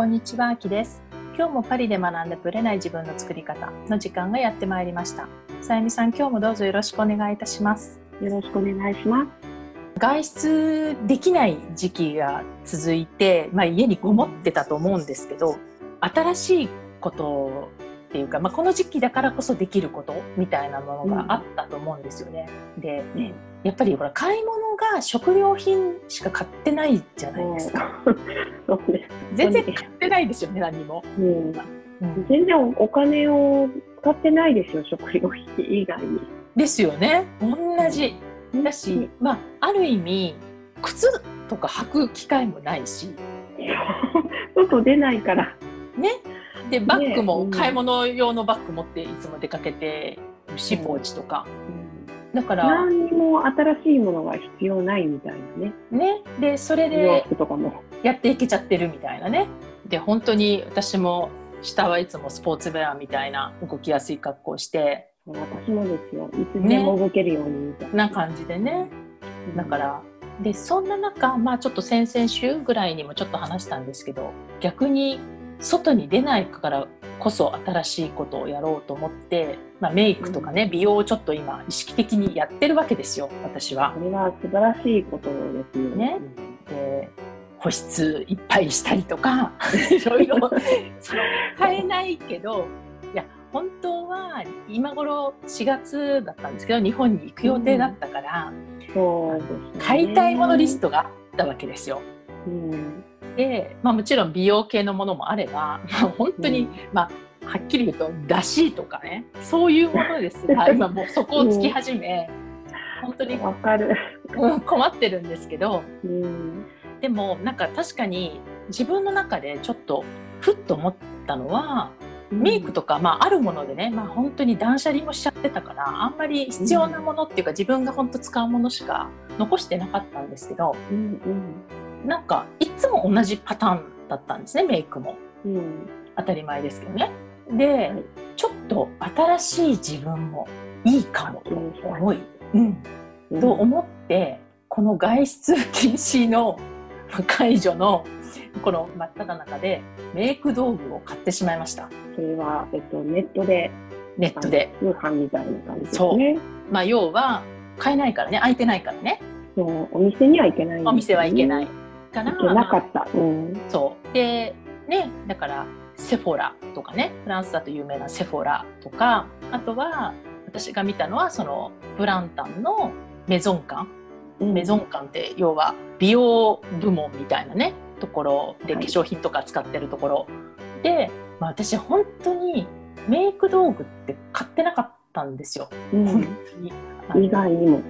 こんにちは、あきです。今日もパリで学んでブレない自分の作り方の時間がやってまいりました。さゆみさん、今日もどうぞよろしくお願いいたします。よろしくお願いします。外出できない時期が続いて、まあ、家にこもってたと思うんですけど、新しいことっていうか、まあ、この時期だからこそできることみたいなものがあったと思うんですよね。で、ねやっぱりほら買い物が食料品しか買ってないじゃないですか。そうです。全然買ってないですよね、何も。うん、うん。全然お金を使ってないですよ、食料費以外に。ですよね。同じ。だし、まあ、ある意味靴とか履く機会もないし、外出ないから。ね、でバッグもうん。買い物用のバッグ持っていつも出かけてるし、うん。ポーチとかだから何にも新しいものが必要ないみたいなね。ねでそれ洋で服とかも。やっていけちゃってるみたいなねで本当に私も下はいつもスポーツウェアみたいな動きやすい格好をして私もですよ。いつでも動けるようにみたいな。な感じでねだからでそんな中、まあ、ちょっと先々週ぐらいにもちょっと話したんですけど逆に外に出ないからこそ新しいことをやろうと思って、まあ、メイクとかね、美容をちょっと今意識的にやってるわけですよ私はこ。れは素晴らしいことですよねで保湿いっぱいしたりとか いろいろその買えないけどいや本当は今頃4月だったんですけど日本に行く予定だったから。そうです、ね。買いたいものリストがあったわけですよ。うん。で、まあ、もちろん美容系のものもあれば、まあ、本当に、うん。まあ、はっきり言うとだしとかねそういうものです。が 今もうそこをつき始め、本当に、わかる。うん困ってるんですけどうん。でもなんか確かに自分の中でちょっとふっと思ったのはメイクとか、まあ、あるものでね、まあ、本当に断捨離もしちゃってたからあんまり必要なものっていうか、自分が本当使うものしか残してなかったんですけどうんなんかいつも同じパターンだったんですねメイクもうん。うん。当たり前ですけどね。で、はいちょっと新しい自分もいいかもと思い、うん、うんと思ってこの外出禁止の解除のこの真っ只中でメイク道具を買ってしまいましたそれは、えっと、ネットで、ネットで。通販みたいな感じですね。まあ要は買えないからね空いてないからねそうお店には行けないお店は行けないから行けなかった。うん。そう。でねだからセフォラとかねフランスだと有名なセフォラとかあとは私が見たのはそのブランタンのメゾンカンメゾンカンって要は美容部門みたいなねところで化はい。粧品とか使ってるところ、で、まあ、私本当にメイク道具って買ってなかったんですよ。うん。本当に。意外にも。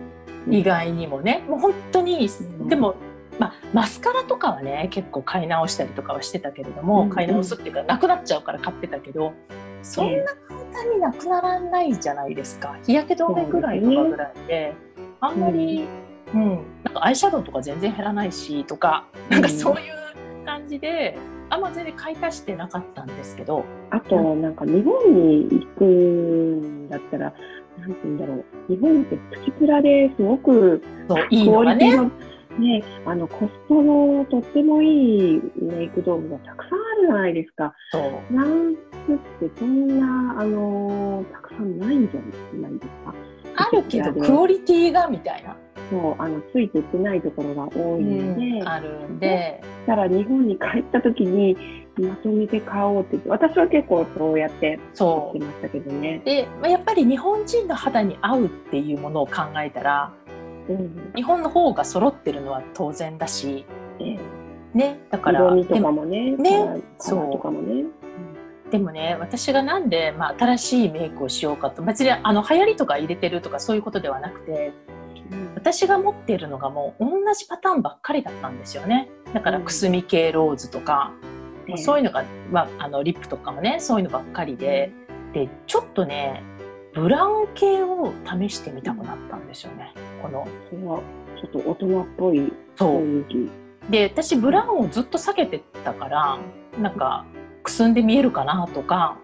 意外にもね。もう本当にん。でも、まあ、マスカラとかはね結構買い直したりとかはしてたけれども、うん買い直すっていうかなくなっちゃうから買ってたけどそんな簡単になくならないじゃないですか。日焼け止めぐらいとかぐらいであんまり、うん。なんかアイシャドウとか全然減らないしとかなんかそういう感じであんま全然買い足してなかったんですけど。あと、なんか日本に行くんだったら、なんて言うんだろう。日本ってプチプラですごくそういいクのがねね、あのコストのとってもいいメイク道具がたくさんあるじゃないですか。そうフランスってそんな、あのたくさんないんじゃないですか。あるけどクオリティがみたいな、そう、あの、ついていってないところが多いので、あるんで。したら日本に帰った時にまとめて買おうって私は結構そうやってそ買ってましたけどね。うで、まあ、やっぱり日本人の肌に合うっていうものを考えたらうん。日本の方が揃ってるのは当然だし、えね、だから色味とかもね、ねカラーカラーとかもね。でもね私がなんで、まあ、新しいメイクをしようかと別にあの流行りとか入れてるとかそういうことではなくて私が持っているのがもう同じパターンばっかりだったんですよね。だからうん。くすみ系ローズとか、ええ。そういうのが、まあ、あのリップとかもねそういうのばっかりででちょっとねブラウン系を試してみたくなったんですよね。この。それはちょっと大人っぽい雰囲気。で私ブラウンをずっと避けてたからなんかくすんで見えるかなとか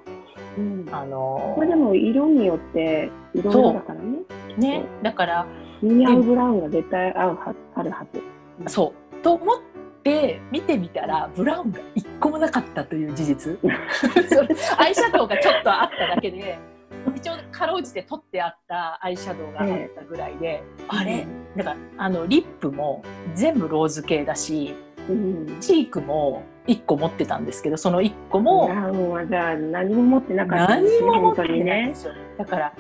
うん。あのこれでも色によっていろいろだからね。ね。だから似合うブラウンが絶対合うはあるはず。そう。と思っで見てみたらブラウンが一個もなかったという事実。アイシャドウがちょっとあっただけで一応かろうじて取ってあったアイシャドウがあったぐらいで、あれ？だからあのリップも全部ローズ系だし、うん。チークも1個持ってたんですけどその1個もじゃあ何も持ってなかったんですよ、だから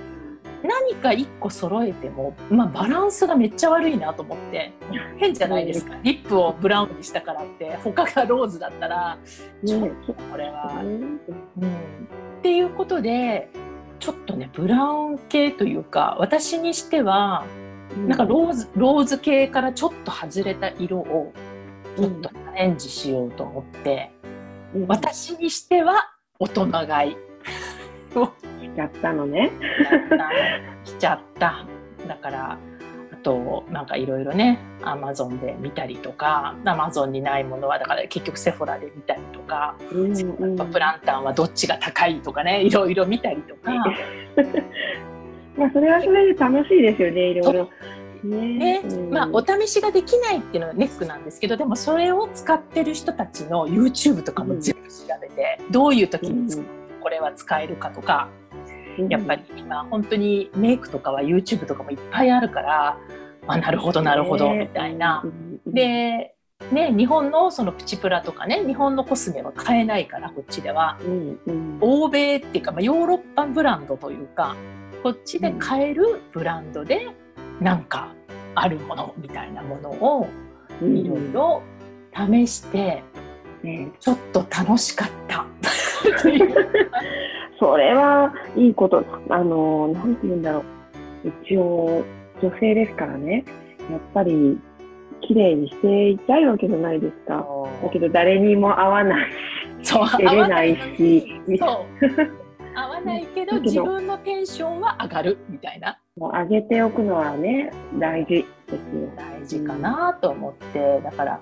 何か1個揃えても、まあ、バランスがめっちゃ悪いなと思って変じゃないですか、リップをブラウンにしたからって他がローズだったらちょっねとこれは、うんうん、っていうことでちょっとねブラウン系というか私にしてはなんかローズローズ系からちょっと外れた色をちょっとチャレンジしようと思って、うん。私にしては大人買い。を やったのね。しちゃった。だからあとなんかいろいろねアマゾンで見たりとかアマゾンにないものはだから結局セフォラで見たりとか、うんうん。プランタンはどっちが高いとかねいろいろ見たりとか。まあそれはそれで楽しいですよね、いろいろ。ね。ね。うん。まあ、お試しができないっていうのがネックなんですけどでもそれを使ってる人たちの YouTube とかも全部調べて、どういう時に使うこれは使えるかとか、やっぱり今本当にメイクとかは YouTube とかもいっぱいあるからあなるほどなるほどみたいな。、でね、日本のそのプチプラとかね日本のコスメは買えないからこっちでは。うんうん。欧米っていうか、まあ、ヨーロッパブランドというかこっちで買えるブランドでなんかあるものみたいなものをうんいろいろ試してね。ちょっと楽しかった それはいいこと、あの、なんて言うんだろう。一応、女性ですからね、やっぱり、綺麗にしていたいわけじゃないですか。だけど、誰にも合わない。し、出れないし、そう。合わないけど自分のテンションは上がるみたいな。もう上げておくのはね、大事ですよ。大事かなと思って。だから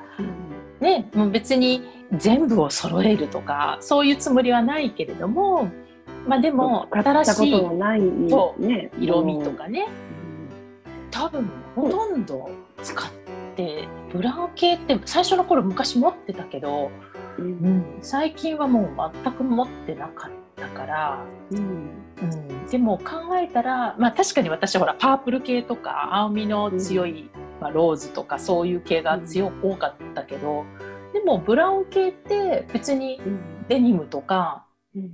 ねもう別に全部を揃えるとかそういうつもりはないけれどもまあでも新しいことのない、そね、色味とかね。うん。多分ほとんど使ってブラウン系って最初の頃昔持ってたけど、うん。最近はもう全く持ってなかったから、うん。うん、でも考えたら、まあ、確かに私はほらパープル系とか青みの強い、まあ、ローズとかそういう系が強、多かったけどでもブラウン系って別にうん。デニムとかうん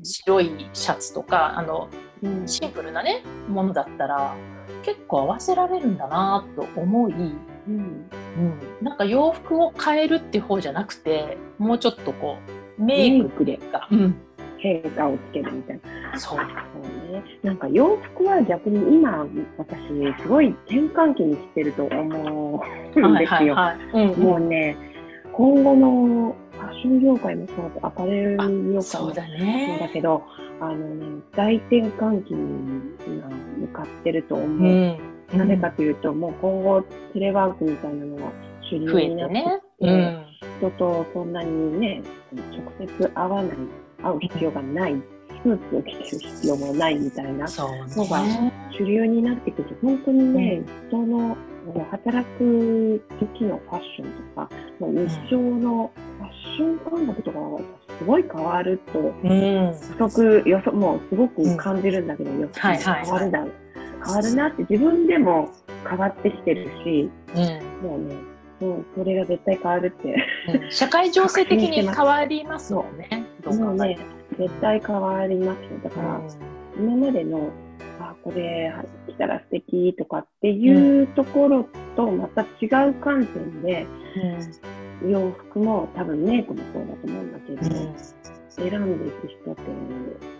白いシャツとかあのうん。シンプルなねものだったら結構合わせられるんだなと思い、うん。うん、なんか洋服を変えるって方じゃなくてもうちょっとこうメイクでが、うん、変化をつけるみたいな。そう。そうね。なんか洋服は逆に今、私、すごい転換期に来てると思うんですよ。はいはいはい、うん。もうね、今後のファッション業界もそうだアパレル業界もそうだ。けど、あのね、大転換期に今向かってると思う。うん、なぜかというと、もう今後テレワークみたいなのが主流になっててね。うん、人とそんなにね、直接会わない、会う必要がない、スーツを着てる必要もないみたいなそうのがね。主流になってくると、本当にね、人のもう働く時のファッションとか、もう日常のファッション感覚とかがすごい変わると、うん、予測、予測、もうすごく感じるんだけど、予測はいはいはい。変わるだ、変わるなって自分でも変わってきてるし、うん、もうね、もうそれが絶対変わるって。うん。社会情勢的に変わりますもんね。どう考えても。絶対変わりますよ。だから、今までの、あ、これ着たら素敵とかっていうところとまた違う観点で、洋服も多分メイクもそうだと思うんだけど、うん。うん選んでいく人って、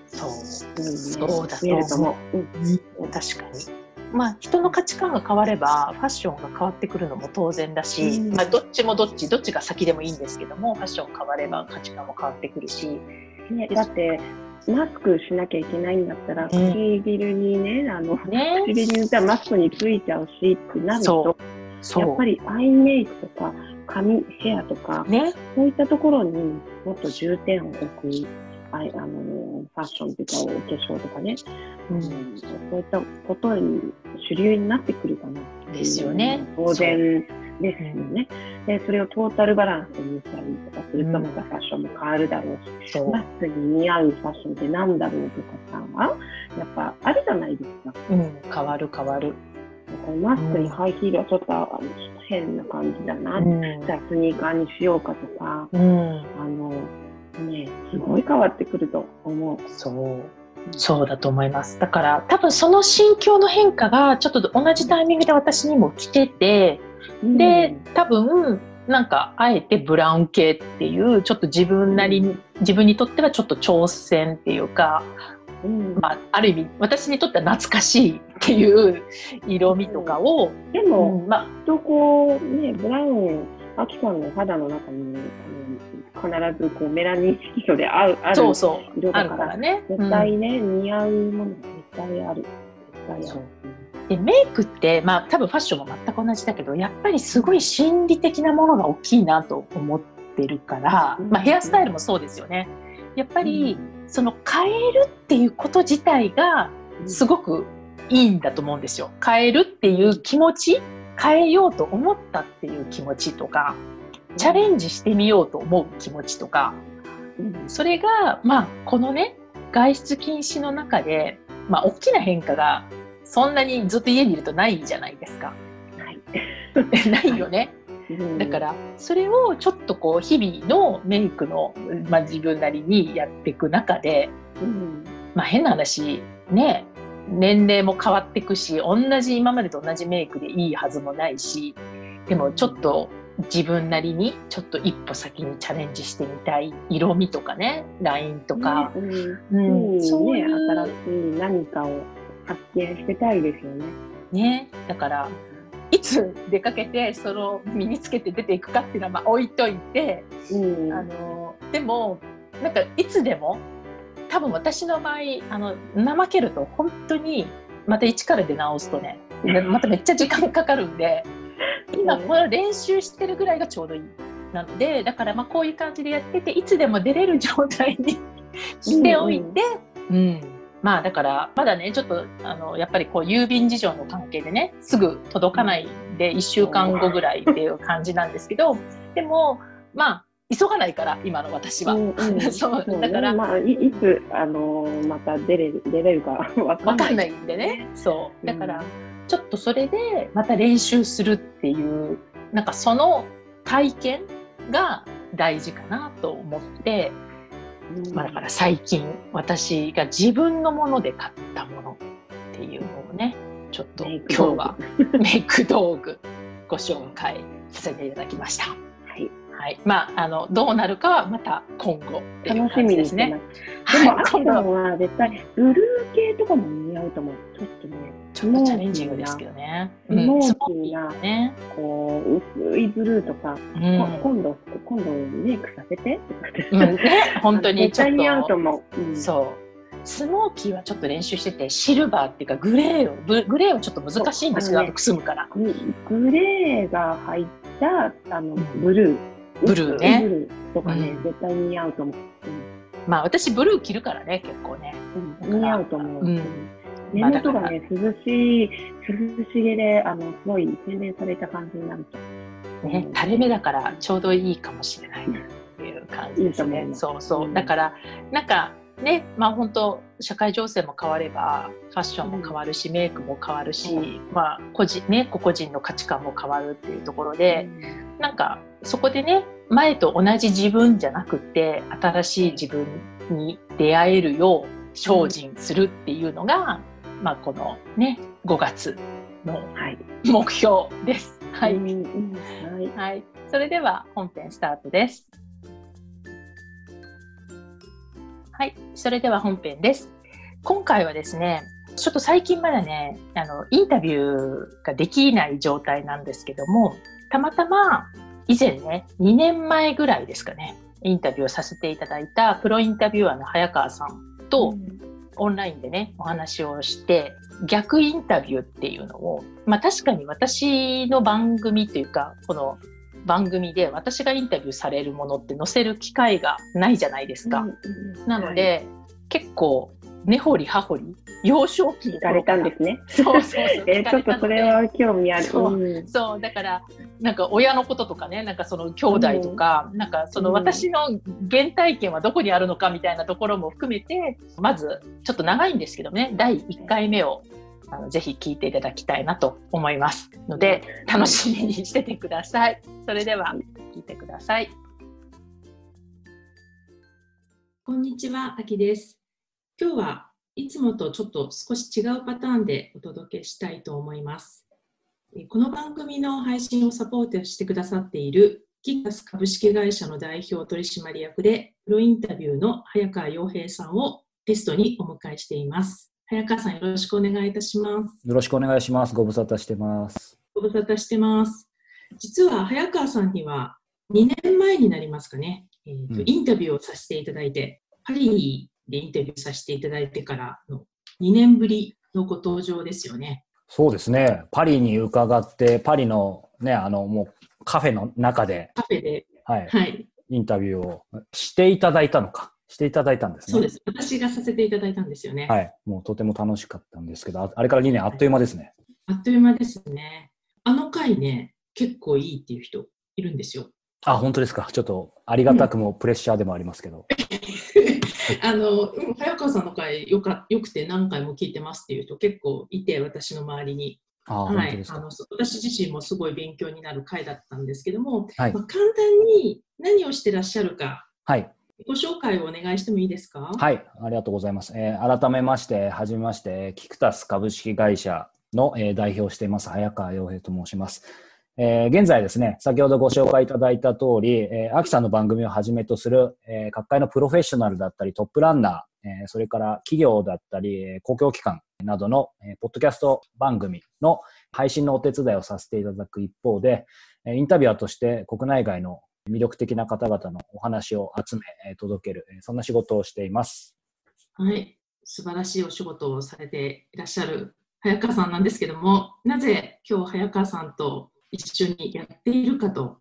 そう。うんそう。だと思う。うん。確かに。まあ、人の価値観が変わればファッションが変わってくるのも当然だし、うん。まあ、どっちもどっちどっちが先でもいいんですけどもファッション変われば価値観も変わってくるし、ね、だって、マスクしなきゃいけないんだったら、うん。唇にね、あの、ね、唇にじゃマスクについちゃうしってなると、そやっぱりアイメイクとか髪、ヘアとか、うね、そういったところにもっと重点を置く、あいあのファッションとか、お化粧とかね、うん。そういったことに主流になってくるかなっていう。ですよね。当然ですよね。で、それをトータルバランスにしたりとかすると、またファッションも変わるだろうし、マスクに似合うファッションって何だろうとかさ、やっぱあるじゃないですか。うん、変わる変わる。マスクにハイヒールはちょっと、あの変な感じだな、うん、じゃあスニーカーにしようかとか、うん、あのねすごい変わってくると思う。そうそうだと思います。だから多分その心境の変化がちょっと同じタイミングで私にも来てて、うん、で多分なんかあえてブラウン系っていうちょっと自分なりに自分にとってはちょっと挑戦っていうか、うん、まあ、ある意味私にとっては懐かしいっていう色味とかを、うん、でも、まあ、とこうねブラウンアキさんの肌の中に必ずこうメラニン色素で合うある色だからね、絶対ね、うん、似合うものが絶対ある。絶対ある。でメイクって、まあ、多分ファッションも全く同じだけどやっぱりすごい心理的なものが大きいなと思ってるから、まあ、ヘアスタイルもそうですよね。やっぱり、その変えるっていうこと自体がすごくいいんだと思うんですよ。変えるっていう気持ち変えようと思ったっていう気持ちとかチャレンジしてみようと思う気持ちとか、それが、まあ、このね、外出禁止の中で、まあ、大きな変化がそんなにずっと家にいるとないじゃないですか。ない。ないよね。だからそれをちょっとこう日々のメイクの、まあ、自分なりにやっていく中で、うん、まあ変な話ね年齢も変わっていくし同じ今までと同じメイクでいいはずもないしでもちょっと自分なりにちょっと一歩先にチャレンジしてみたい。色味とかねラインとか、ねうん。うん、そうね新しい何かを発見してたいですよね。ね。だからいつ出かけてその身につけて出ていくかっていうのはまあ置いといて、うん、あのでもなんかいつでも多分私の場合あの怠けると本当にまた一から出直すとねまためっちゃ時間かかるんで。今これ練習してるぐらいがちょうどいい。なのでだからまあこういう感じでやってていつでも出れる状態に しておいて、うん、うん、まあだからまだねちょっとあのやっぱりこう郵便事情の関係でねすぐ届かないで1週間後ぐらいっていう感じなんですけどでもまあ急がないから今の私は。うんうん、そうだから、まあ、いいつあのまた出れる出れるかわかんない。んでね。そう。だから、うんちょっとそれでまた練習するっていうなんかその体験が大事かなと思って、うん、まあ、だから最近私が自分のもので買ったものっていうのをねちょっと今日はメイク道具ご紹介させていただきました。はい、まああのどうなるかはまた今後楽しみです。ね。でも、アキさんは絶対ブルー系とかも似合うと思う。ちょっとね、ちょっとチャレンジングですけどね。スモーキーな、ね、こう薄いブルーとか、うん、今度今度メイクさせてうん、ね、本当にちょっと。似合うと思う。うん、そう。スモーキーはちょっと練習しててシルバーっていうかグレーをグレーはちょっと難しいんですよ、ね、くすむから。グレーが入ったあのブルー、ブルーね。ブルーとかね、うん、絶対似合うと思う。まあ私ブルー着るからね、結構ね。うん、似合うと思う。うん目元がね、涼しい、涼しげで、あの、すごい洗練された感じになると。ね、垂れ目だからちょうどいいかもしれないっていう感じですね。そうそう。だから、なんか、ね、まあ本当社会情勢も変わればファッションも変わるし、メイクも変わるし、まあ個人ね個々人の価値観も変わるっていうところで、なんかそこでね前と同じ自分じゃなくて新しい自分に出会えるよう精進するっていうのが、うん、まあこのね5月の目標です。はい、はい、はい、それでは本編スタートです。はい、それでは本編です。今回はですね、ちょっと最近まだね、あのインタビューができない状態なんですけども、たまたま以前ね、2年前ぐらいですかね、インタビューをさせていただいたプロインタビュアーの早川さんと、オンラインでね、お話をして、逆インタビューっていうのを、まあ確かに私の番組というか、この番組で私がインタビューされるものって載せる機会がないじゃないですか。うんうん、なので、はい、結構根掘り葉掘り幼少期聞かれたんですね。そうそうそう えーちょっとそれは興味ある。そうんそうだからなんか親のこととかねなんかその兄弟とか、なんかそのうん私の原体験はどこにあるのかみたいなところも含めてまずちょっと長いんですけどね第1回目をあのぜひ聞いていただきたいなと思いますので楽しみにしててください。それでは聞いてください。こんにちは、あきです。今日はいつもとちょっと少し違うパターンでお届けしたいと思います。えこの番組の配信をサポートしてくださっているキガス株式会社の代表取締役でプロインタビューの早川洋平さんをゲストにお迎えしています。早川さんよろしくお願いいたします。よろしくお願いします。ご無沙汰してます。ご無沙汰してます。実は早川さんには2年前になりますかね、えーとうんインタビューをさせていただいて、パリでインタビューさせていただいてからの2年ぶりのご登場ですよね。そうですね。パリに伺って、パリのね、あの、もうカフェの中で、カフェで、はい、はい、インタビューをしていただいたのか？していただいたんですね。そうです。私がさせていただいたんですよね。はい。もうとても楽しかったんですけど、ああれから2年あっという間ですね。あっという間ですね。あの回ね、結構いいっていう人いるんですよ。あ、本当ですか。ちょっとありがたくもプレッシャーでもありますけど。あの、うん早川さんの回よかよくて何回も聞いてますっていう人結構いて、私の周りに。あ、はい。あのそ私自身もすごい勉強になる回だったんですけども、はいまあ、簡単に何をしてらっしゃるか、はい。ご紹介をお願いしてもいいですか？はい。ありがとうございます。えー改めまして、はじめまして、キクタス株式会社の、えー代表をしています、早川洋平と申します。えー現在ですね、先ほどご紹介いただいた通り、えー、アキさんの番組をはじめとする、えー各界のプロフェッショナルだったり、トップランナー、えーそれから企業だったり、えー公共機関などの、えーポッドキャスト番組の配信のお手伝いをさせていただく一方で、えーインタビュアーとして国内外の魅力的な方々のお話を集め、えー届ける、えーそんな仕事をしています。はい、素晴らしいお仕事をされていらっしゃる早川さんなんですけども、なぜ今日早川さんと一緒にやっているかと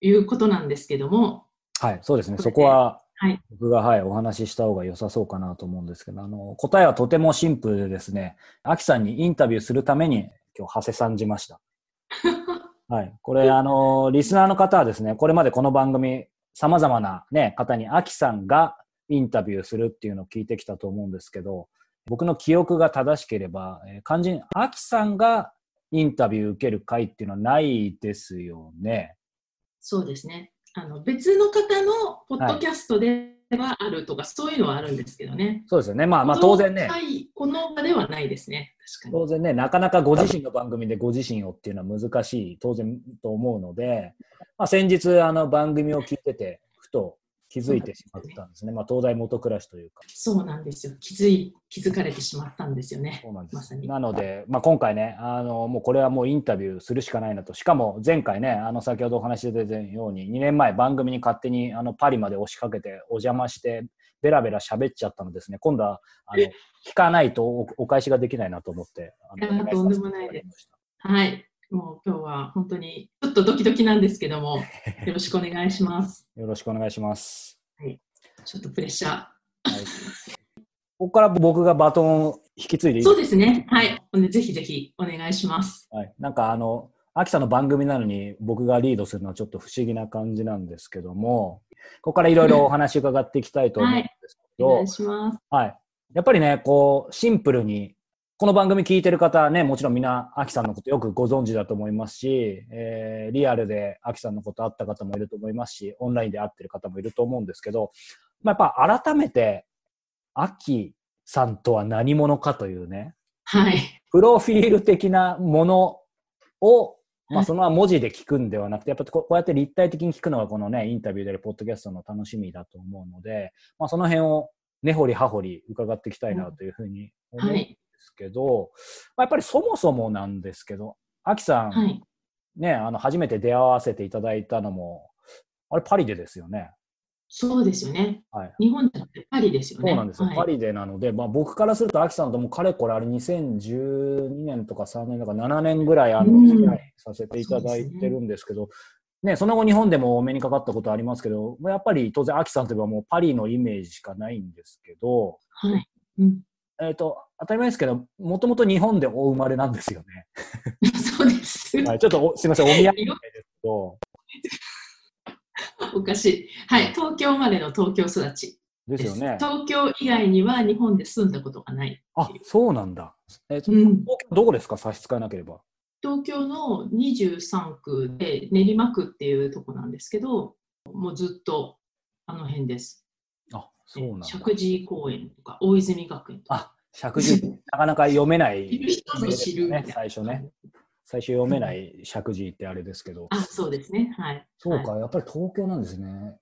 いうことなんですけども、はい、そうですね。そこははい、僕が、はい、お話しした方が良さそうかなと思うんですけど、あの、答えはとてもシンプルでですね、アキさんにインタビューするために今日、長谷さんじました。はい。これ、あの、リスナーの方はですね、これまでこの番組、様々なね、方にアキさんがインタビューするっていうのを聞いてきたと思うんですけど、僕の記憶が正しければ、えー肝心、アキさんがインタビュー受ける回っていうのはないですよね。そうですね。あの別の方のポッドキャストではあるとか、そういうのはあるんですけどね。そうですよね。まあまあ当然ね。はい、この場ではないですね。確かに。当然ね、なかなかご自身の番組でご自身をっていうのは難しい、当然と思うので、まあ、先日、あの番組を聞いてて、ふと気づいてしまったんですね。まあ、東大元暮らしというか。そうなんですよ。気づい気づかれてしまったんですよね。そうなんで。ますさに。なので、まあ、今回ね、あの、もうこれはもうインタビューするしかないなと。しかも前回ね、あの、先ほどお話し出てたように、2年前番組に勝手にあのパリまで押しかけてお邪魔して、ベラベラ喋っちゃったのですね。今度は、あの、聞かないとおお返しができないなと思って、あいやとんでもないですはい。もう今日は本当にちょっとドキドキなんですけども、よろしくお願いします。よろしくお願いします。ちょっとプレッシャー。はい、ここから僕がバトンを引き継いでいい？そうですね。はい。ぜひぜひお願いします。はい、なんかあの、アキさんの番組なのに僕がリードするのはちょっと不思議な感じなんですけども、ここからいろいろお話伺っていきたいと思うんですけど、お願いします。はい。やっぱりね、こう、シンプルに、この番組聞いてる方はね、もちろんみんな、アキさんのことよくご存知だと思いますし、えーリアルでアキさんのこと会った方もいると思いますし、オンラインで会ってる方もいると思うんですけど、まあ、やっぱ改めて、アキさんとは何者かというね、はい。プロフィール的なものを、まあ、はいそのまま文字で聞くんではなくて、やっぱこうやって立体的に聞くのがこのね、インタビューであるポッドキャストの楽しみだと思うので、まあ、その辺を根掘り葉掘り伺っていきたいなというふうに思うんですけど、まあ、やっぱりそもそもなんですけど、アキさん、はい。ね、あの、初めて出会わせていただいたのも、あれパリでですよね？そうですよね。はい。日本じゃなくてパリですよね。そうなんですよ。はいパリでなので、まあ、僕からすると、アキさんともうかれこれ、あれ2012年とか3年とか7年ぐらい、あの、付き合いさせていただいてるんですけど、ね、その後日本でもお目にかかったことありますけど、まあやっぱり当然、アキさんといえばもうパリのイメージしかないんですけど、はい。うん。えっ、と、当たり前ですけど、もともと日本でお生まれなんですよね。そうです。はい、ちょっとおすみません、お土産みたいですけど。おかしい。はい、東京生まれの東京育ちですよね。東京以外には日本で住んだことがない。あ、そうなんだ。えー、うん東京どこですか？差し支えなければ。東京の23区で練馬区っていうとこなんですけど、もうずっとあの辺です。あ、そうなんだ。石神井公園とか大泉学園とか。あ、石神井、なかなか読めない ねな、最初ね。最初読めない石神井ってあれですけど。あ、そうですね。はい。そうか、はいやっぱり東京なんですね。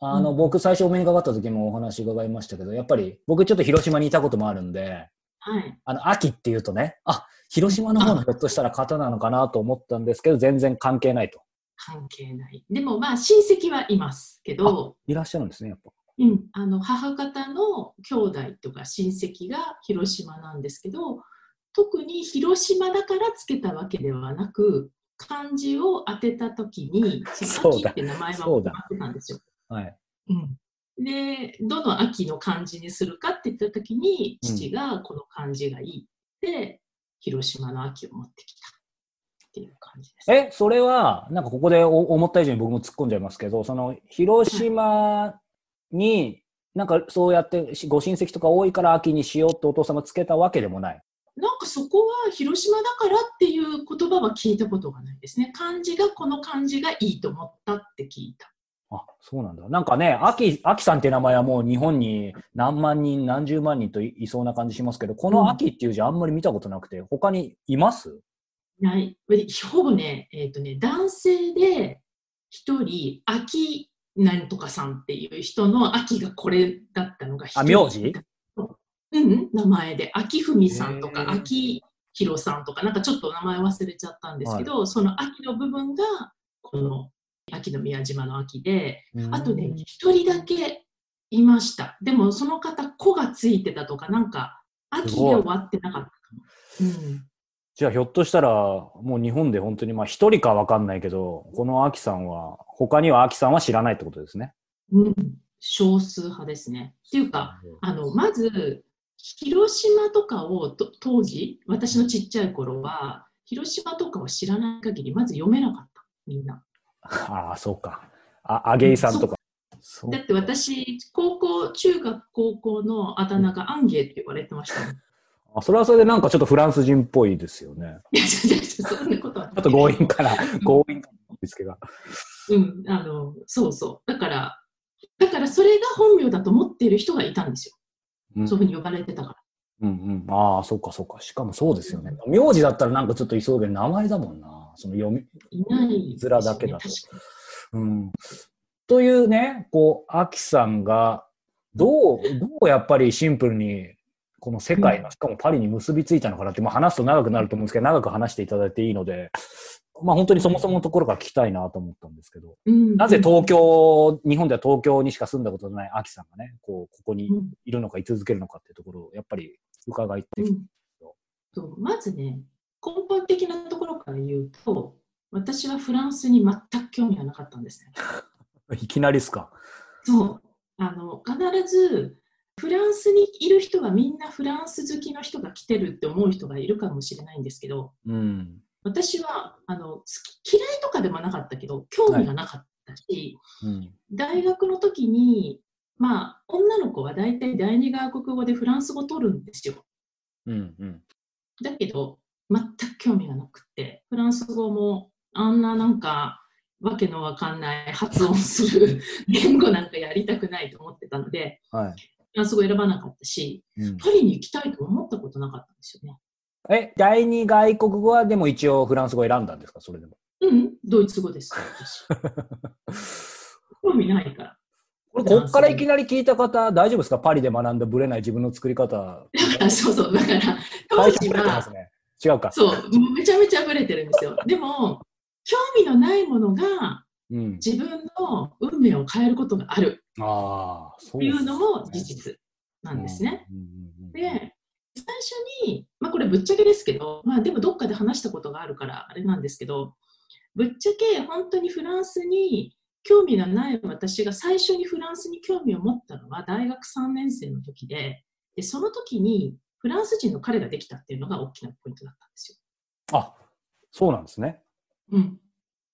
あの、僕最初お目にかかった時もお話伺いましたけど、やっぱり僕ちょっと広島にいたこともあるんで、はい。あの、秋っていうとね、あ、広島の方のひょっとしたら方なのかなと思ったんですけど、全然関係ないと。関係ない。でもまあ親戚はいますけど、いらっしゃるんですね、やっぱ。うん、あの母方の兄弟とか親戚が広島なんですけど特に広島だからつけたわけではなく漢字を当てた時に秋って名前は決まってたんですよ。はい。うん、でどの秋の漢字にするかって言った時にうん父がこの漢字がいいって、広島の秋を持ってきたっていう感じです。え、それは、なんかここでお思った以上に僕も突っ込んじゃいますけど、その、広島に、なんかそうやってご親戚とか多いから秋にしようってお父様つけたわけでもない。なんかそこは広島だからっていう言葉は聞いたことがないですね。漢字がこの漢字がいいと思ったって聞いた。あ、そうなんだ。なんかね、秋、秋さんって名前はもう日本に何万人、何十万人といいそうな感じしますけど、この秋っていう字あんまり見たことなくて、他にいます？ない。ほぼね、えっ、とね、男性で一人、秋なんとかさんっていう人の秋がこれだったのがあ名字？うん、名前で。秋文さんとか、秋広さんとか、なんかちょっと名前忘れちゃったんですけど、その秋の部分が、この秋の宮島の秋で、あとね、一人だけいました。でもその方、子がついてたとか、なんか、秋で終わってなかったかも。うんじゃあひょっとしたら、もう日本で本当にまあ一人かわかんないけど、この秋さんは、他には秋さんは知らないってことですね。うん、少数派ですね。っていうか、あのまず、広島とかをと当時、私のちっちゃい頃は、広島とかを知らない限り、まず読めなかった、みんな。ああ、そうか。あ、あげいさんとか。だって私、高校、中学、高校のあだ名がアンゲーって言われてましたもん。いあそれはそれでなんかちょっとフランス人っぽいですよね。や、違う違うそんなことはちょっと強引かな。強引かなんですけど。うん、あの、そうそう。だから、だからそれが本名だと思っている人がいたんですよ。うんそういうふうに呼ばれてたから。うんうん。ああ、そうかそうか。しかもそうですよね。名字だったらなんかちょっと急げる名前だもんな。その読み、いない面だけだとうん。というね、こう、アキさんが、どう、どうやっぱりシンプルに、この世界の、しかもパリに結びついたのかなって、まあ話すと長くなると思うんですけど、長く話していただいていいので、まあ本当にそもそものところから聞きたいなと思ったんですけど、うんなぜ東京、日本では東京にしか住んだことのないアキさんがね、こう、ここにうんいるのか居続けるのかっていうところを、やっぱり伺いって、うんそうまずね、根本的なところから言うと、私はフランスに全く興味がなかったんですね。いきなりですか？そう。あの、必ず、フランスにいる人はみんなフランス好きの人が来てるって思う人がいるかもしれないんですけど、うん。私はあの好き嫌いとかでもなかったけど、興味がなかったし、うん。大学の時に、まあ、女の子は大体第二外国語でフランス語を取るんですよ。うん。うん。だけど、全く興味がなくって、フランス語もあんななんか、わけのわかんない発音する 言語なんかやりたくないと思ってたので、はい。フランス語選ばなかったし、うん、パリに行きたいと思ったことなかったんですよね。え、第二外国語はでも一応フランス語選んだんですか？それでも。うん、ドイツ語です、私。興味ないから。これ、こっからいきなり聞いた方、大丈夫ですか？パリで学んだブレない自分の作り方。だから、そうそう、だから、当時はす、ね。違うか。そう、めちゃめちゃブレてるんですよ。でも、興味のないものがうん。自分の運命を変えることがあるというのも事実なんですね。。で、最初に、まあこれぶっちゃけですけど、まあでもどっかで話したことがあるからあれなんですけど、ぶっちゃけ本当にフランスに興味がない私が最初にフランスに興味を持ったのは大学3年生の時で、でその時にフランス人の彼ができたっていうのが大きなポイントだったんですよ。あ、そうなんですね。うん。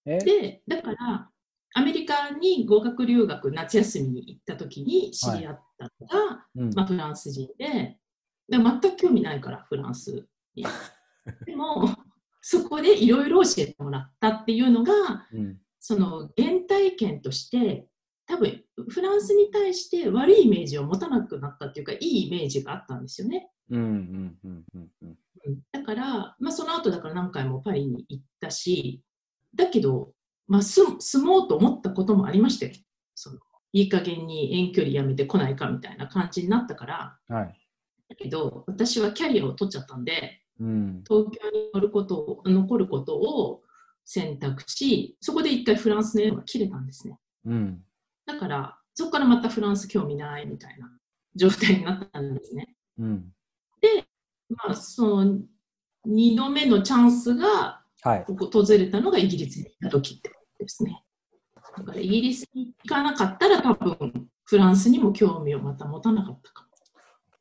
で、だから、アメリカに語学留学、夏休みに行った時に知り合ったのが、はいうん、まあ、フランス人で、で全く興味ないから、フランスに。でも、そこでいろいろ教えてもらったっていうのが、うん、その原体験として多分フランスに対して悪いイメージを持たなくなったっていうかいいイメージがあったんですよね。だから、まあ、その後だから何回もパリに行ったしだけど、まあ、住もうと思ったこともありましたよ。そのいい加減に遠距離やめてこないかみたいな感じになったから、はい、だけど私はキャリアを取っちゃったんで、うん、東京に乗ることを残ることを選択しそこで一回フランスの絵が切れたんですね。うんだから、そこからまたフランス興味ないみたいな状態になったんですね。うん、で、まあ、その2度目のチャンスが、訪れたのがイギリスに行った時ってことですね。だからイギリスに行かなかったら多分フランスにも興味をまた持たなかったかも。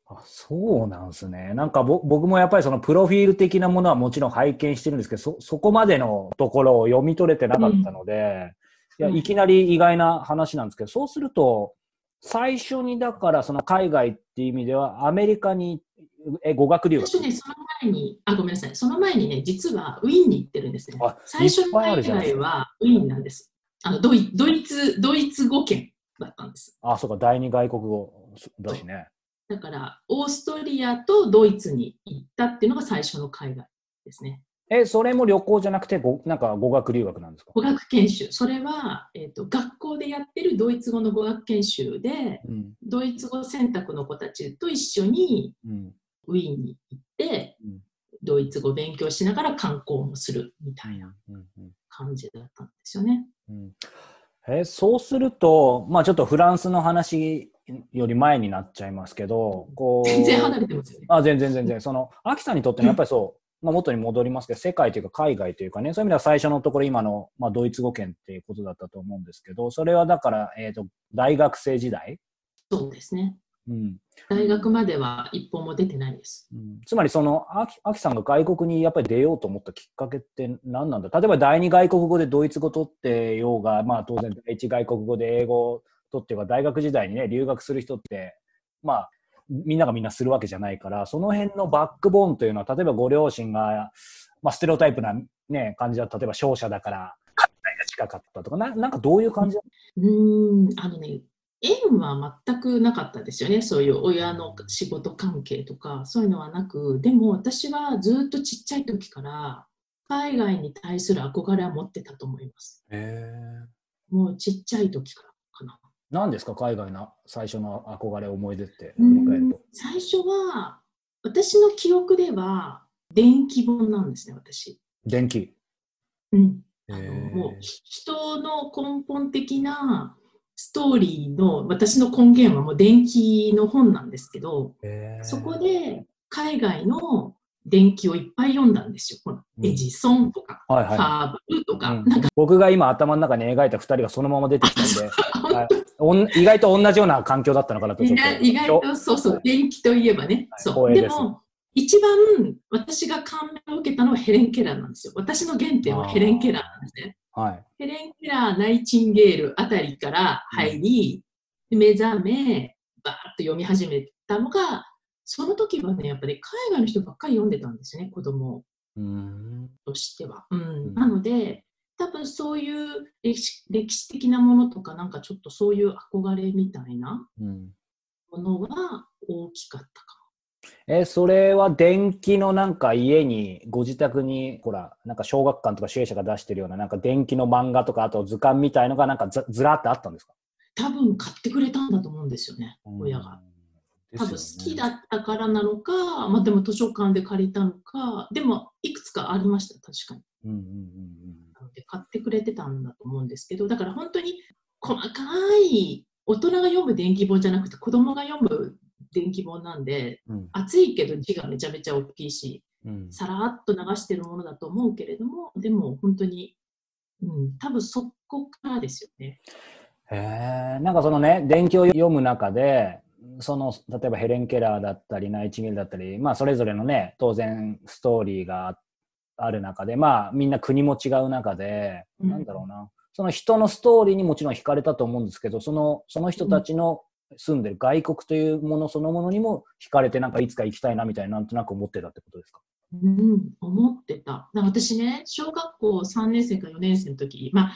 あそうなんですね。なんか僕もやっぱりそのプロフィール的なものはもちろん拝見してるんですけど、そ、そこまでのところを読み取れてなかったので、いや、いきなり意外な話なんですけど、そうすると、最初にだからその海外っていう意味ではアメリカにえ語学留学最初ね、その前に、あ、ごめんなさい、その前にね、実はウィーンに行ってるんですね。最初の海外はウィーンなんです。あのドイドイツ、ドイツ語圏だったんです。あ、そうか、第二外国語だしね。だから、オーストリアとドイツに行ったっていうのが最初の海外ですね。え、それも旅行じゃなくて、ごなんか語学留学なんですか？語学研修。それは、えーと、学校でやってるドイツ語の語学研修で、うん、ドイツ語選択の子たちと一緒に、ウィーンに行って、うん、ドイツ語勉強しながら観光もするみたいな感じだったんですよね。うんえそうすると、まあちょっとフランスの話より前になっちゃいますけど、こう。全然離れてますよね。あ、全然全然。その、アキさんにとってのやっぱりそう、まあ、元に戻りますけど、世界というか海外というかね、そういう意味では最初のところ今の、まあ、ドイツ語圏っていうことだったと思うんですけど、それはだから、えっ、ー、と、大学生時代？そうですね。うん、大学までは一本も出てないです。うん、つまりそのアキ、アキさんが外国にやっぱり出ようと思ったきっかけって何なんだ？例えば第二外国語でドイツ語取ってようが、まあ当然第一外国語で英語取っては大学時代にね、留学する人って、まあみんながみんなするわけじゃないから、その辺のバックボーンというのは、例えばご両親が、まあ、ステレオタイプな、ね、感じだ例えば商社だから、海外が近かったとか、ななんかどういう感じうんあのね、縁は全くなかったですよね、そういう親の仕事関係とか、そういうのはなく、でも私はずっとちっちゃい時から、海外に対する憧れは持ってたと思います。もうちっちゃい時から。何ですか？海外の最初の憧れ思い出って？最初は私の記憶では電気本なんですね私。電気。うん。あのもう人の根本的なストーリーの私の根源はもう電気の本なんですけどそこで海外の電気をいっぱい読んだんですよ。このエジソンとか、うんはいはい、ハーバルとか。うん、なんか。僕が今頭の中に描いた2人がそのまま出てきたんで、はい、意外と同じような環境だったのかなと意外と、そうそう、電気といえばね。はい、そう。でも、一番私が感銘を受けたのはヘレン・ケラーなんですよ。私の原点はヘレン・ケラーなんですね。はい、ヘレン・ケラー、ナイチンゲールあたりから入り、うん、目覚め、バーッと読み始めたのが、その時はね、やっぱり海外の人ばっかり読んでたんですよね、子供としては。うん、なので、多分そういう歴史歴史的なものとか、なんかちょっとそういう憧れみたいなものは大きかったかも。えそれは電気のなんか家にご自宅にほらなんか小学館とか主営者が出してるようななんか電気の漫画とかあと図鑑みたいのがなんかずずらってあったんですか？多分買ってくれたんだと思うんですよね、親が。多分好きだったからなのか、まあ、でも図書館で借りたのかでもいくつかありました確かに。うんうんうんうん、なので買ってくれてたんだと思うんですけどだから本当に細かい大人が読む電気本じゃなくて子供が読む電気本なんで、うん、熱いけど字がめちゃめちゃ大きいし、うん、さらっと流してるものだと思うけれどもでも本当に、うん、多分そこからですよね。へえ、なんかそのね、電気を読む中で、その例えばヘレン・ケラーだったりナイチンゲールだったり、まあ、それぞれのね当然ストーリーがある中でまあみんな国も違う中で、うん。なんだろうな。その人のストーリーにもちろん惹かれたと思うんですけどそのその人たちの住んでる外国というものそのものにも惹かれてなんかいつか行きたいなみたいななんとなく思ってたってことですか？うん、思ってた。私ね、小学校3年生か4年生の時、まあ、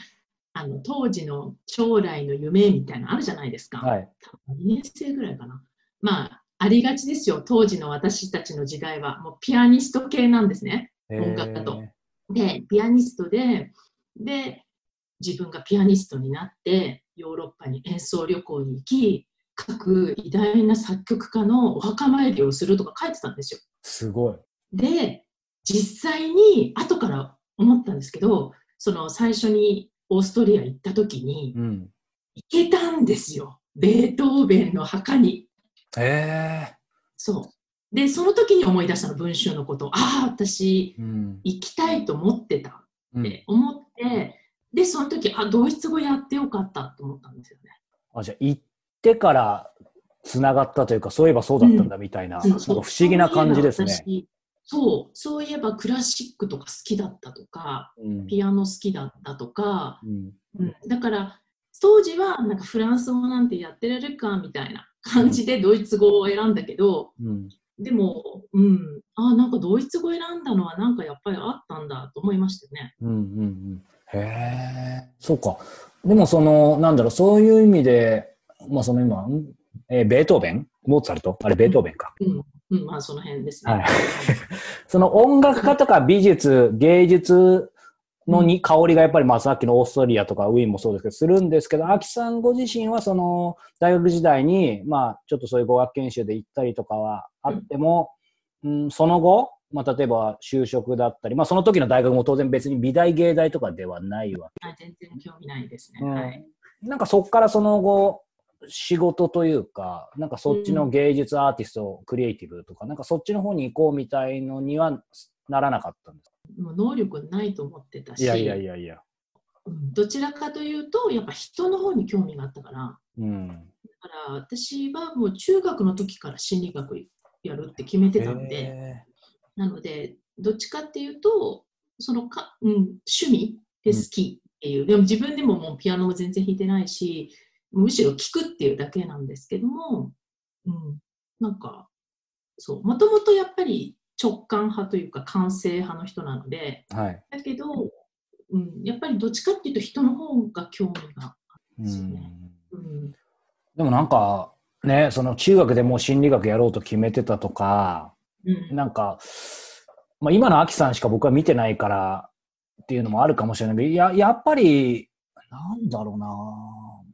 あの当時の将来の夢みたいなのあるじゃないですか。はい。多分2年生ぐらいかな。まあ、ありがちですよ。当時の私たちの時代は。もうピアニスト系なんですね。音楽家とで、ピアニストで、で、自分がピアニストになって、ヨーロッパに演奏旅行に行き、各偉大な作曲家のお墓参りをするとか書いてたんですよ。すごい。で、実際に後から思ったんですけど、その最初にオーストリア行った時にうん。行けたんですよ。ベートーベンの墓に。へえ。そう。で、その時に思い出したの、文集のこと。ああ、私、うん。行きたいと思ってたうんって思って、で、その時、あ、ドイツ語やってよかったと思ったんですよね。あじゃあ行ってからつながったというかそういえばそうだったんだみたいな,、そうなんか不思議な感じですね。そうそう、いえばクラシックとか好きだったとか、うん。ピアノ好きだったとか、うん。うん、だから当時はなんかフランス語なんてやってられるかみたいな感じでドイツ語を選んだけど、うん。でも、うん、あなんかドイツ語選んだのはなんかやっぱりあったんだと思いましたね。うんうんうん。へえそうか。でもそのなんだろうそういう意味でまあその今、んえーベートーベン？モーツァルト？あれベートーベンか、うん、うん、まあその辺ですね。はい その音楽家とか美術芸術のに香りがやっぱりまあさっきのオーストリアとかウィーンもそうですけどするんですけど、アキさんご自身はその大学時代にまあちょっとそういう語学研修で行ったりとかはあっても、うん、その後、まあ例えば就職だったり、まあその時の大学も当然別に美大芸大とかではないわはい全然興味ないですね。うんはい。なんかそこからその後、仕事というか、なんかそっちの芸術アーティスト、クリエイティブとか、なんかそっちの方に行こうみたいのにはならなかったんです。もう能力ないと思ってたし、いやいやいやいや。うん。どちらかというと、やっぱ人の方に興味があったから、うん。だから私はもう中学の時から心理学やるって決めてたんで、へなので、どっちかっていうと、そのか、うん、趣味で好きっていう、でも自分でももうピアノも全然弾いてないし、むしろ聴くっていうだけなんですけども、うん、なんか、そう、もともとやっぱり直感派というか感性派の人なので、ーはい。だけど、うん、やっぱりどっちかっていうと人の方が興味があるんですようん。ね。うん、でもなんか、ね、その中学でもう心理学やろうと決めてたとか、うん、なんか、まあ、今のアキさんしか僕は見てないからっていうのもあるかもしれないけど、ややっぱり、なんだろうな、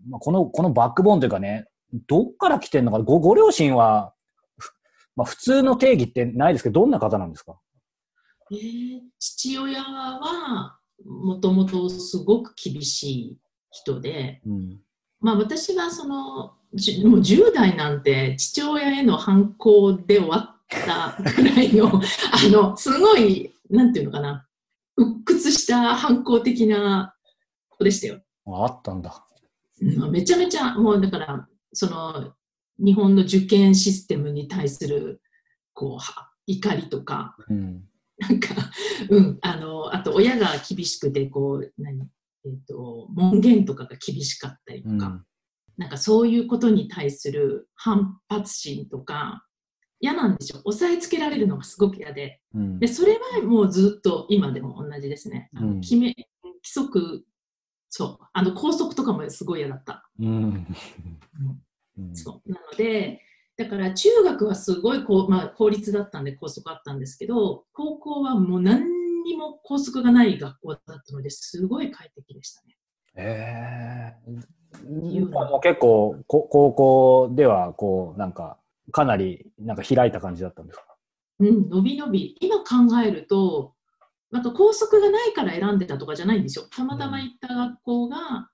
まあ、このこのバックボーンというかね、どっから来てんのか、ごご両親は、ふまあ、普通の定義ってないですけど、どんな方なんですか？えー父親はもともとすごく厳しい人で、うん。まあ、私はそのじもう10代なんて父親への反抗で終わったぐらいの あのすごいなんていうのかな鬱屈した反抗的な子でしたよ。ああったんだ。うんめちゃめちゃもうだからその日本の受験システムに対するこうは怒りとかうん。なんか、うん、あの、あと親が厳しくて、こう、何、えっ、と、門限とかが厳しかったりとか、うん。なんかそういうことに対する反発心とか、嫌なんですよ。押さえつけられるのがすごく嫌で。うんで、それはもうずっと今でも同じですね。あうんの決め、規則、そう、あの、校則とかもすごい嫌だった。うん。うんそう。なので、だから中学はすごいこう、まあ、公立だったんで校則あったんですけど、高校はもう何にも校則がない学校だったのですごい快適でしたね。ええいうのはもう結構こ高校ではこうなんかかなりなんか開いた感じだったんですか？うん、伸び伸び。今考えると、なんか校則がないから選んでたとかじゃないんですよ。たまたま行った学校が、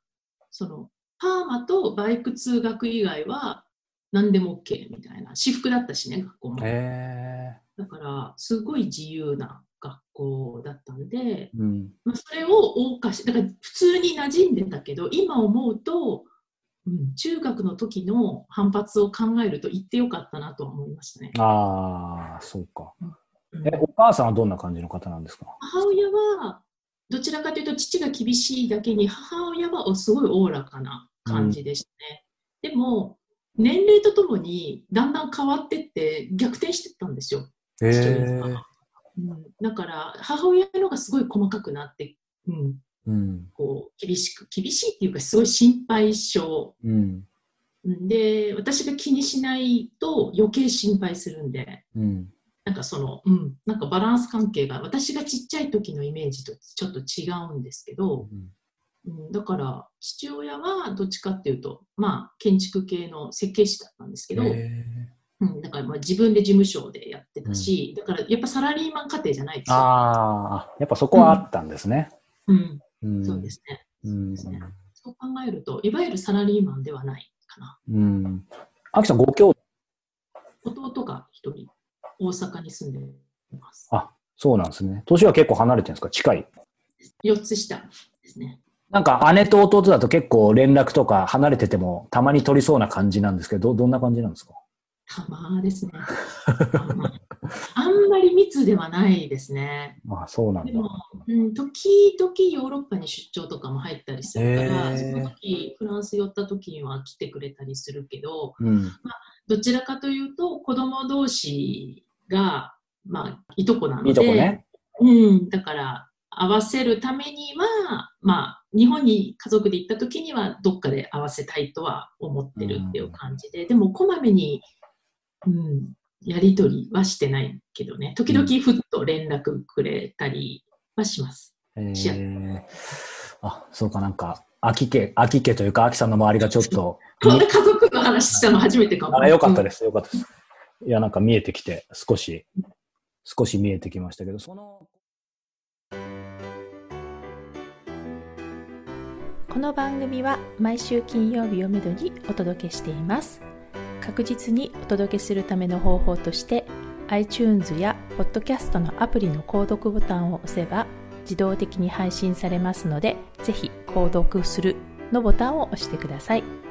その、パーマとバイク通学以外は何でも OK みたいな。私服だったしね、学校も。だから、すごい自由な学校だったんで、うんまあ、それを謳歌し、だから普通に馴染んでたけど、今思うと、うん、中学の時の反発を考えると言ってよかったなとは思いましたね。ああ、そうか。うんえ、お母さんはどんな感じの方なんですか？母親は、どちらかというと父が厳しいだけに、母親はすごいおおらかな感じでしたね。でも、年齢とともにだんだん変わってって逆転してったんですよ。へ父親がうん、だから、母親のがすごい細かくなって、うん、うん。こう厳しく、厳しいっていうか、すごい心配性。うん。うんで、私が気にしないと余計心配するんで、うん。なんかその、うん、なんかバランス関係が私がちっちゃい時のイメージとちょっと違うんですけど、うん、だから父親はどっちかっていうと、まあ建築系の設計士だったんですけど、へうん、だからまあ自分で事務所でやってたし、だからやっぱサラリーマン家庭じゃないですーよ。ああ、やっぱそこはあったんですね。うん、うん。そうですね。うん。そう考えると、いわゆるサラリーマンではないかな。うん。アキさん、ご兄弟？弟が一人、大阪に住んでいます。あ、そうなんですね。年は結構離れてるんですか？近い。4つ下ですね。なんか姉と弟だと結構連絡とか離れててもたまに取りそうな感じなんですけど、どどんな感じなんですか？たまですね。あんまり密ではないですね。あそうなんだ。でも、うん、時々ヨーロッパに出張とかも入ったりするから、その時フランス寄った時には来てくれたりするけど、うん。どちらかというと子供同士が、まあ、いとこなので、いいとこね。うん、だから合わせるためには、まあ、日本に家族で行った時にはどっかで合わせたいとは思ってるっていう感じで、でもこまめに、うん、やり取りはしてないけどね、時々ふっと連絡くれたりはします。えしやー、あ、そうかなんか、秋家、秋家というか、秋さんの周りがちょっと、こんな家族の話したの初めてかも。あよかったでです、よかったです。いや、なんか見えてきて、少し、少し見えてきましたけど、その、この番組は毎週金曜日をめどにお届けしています。確実にお届けするための方法として iTunes や Podcast のアプリの購読ボタンを押せば自動的に配信されますのでぜひ購読するのボタンを押してください。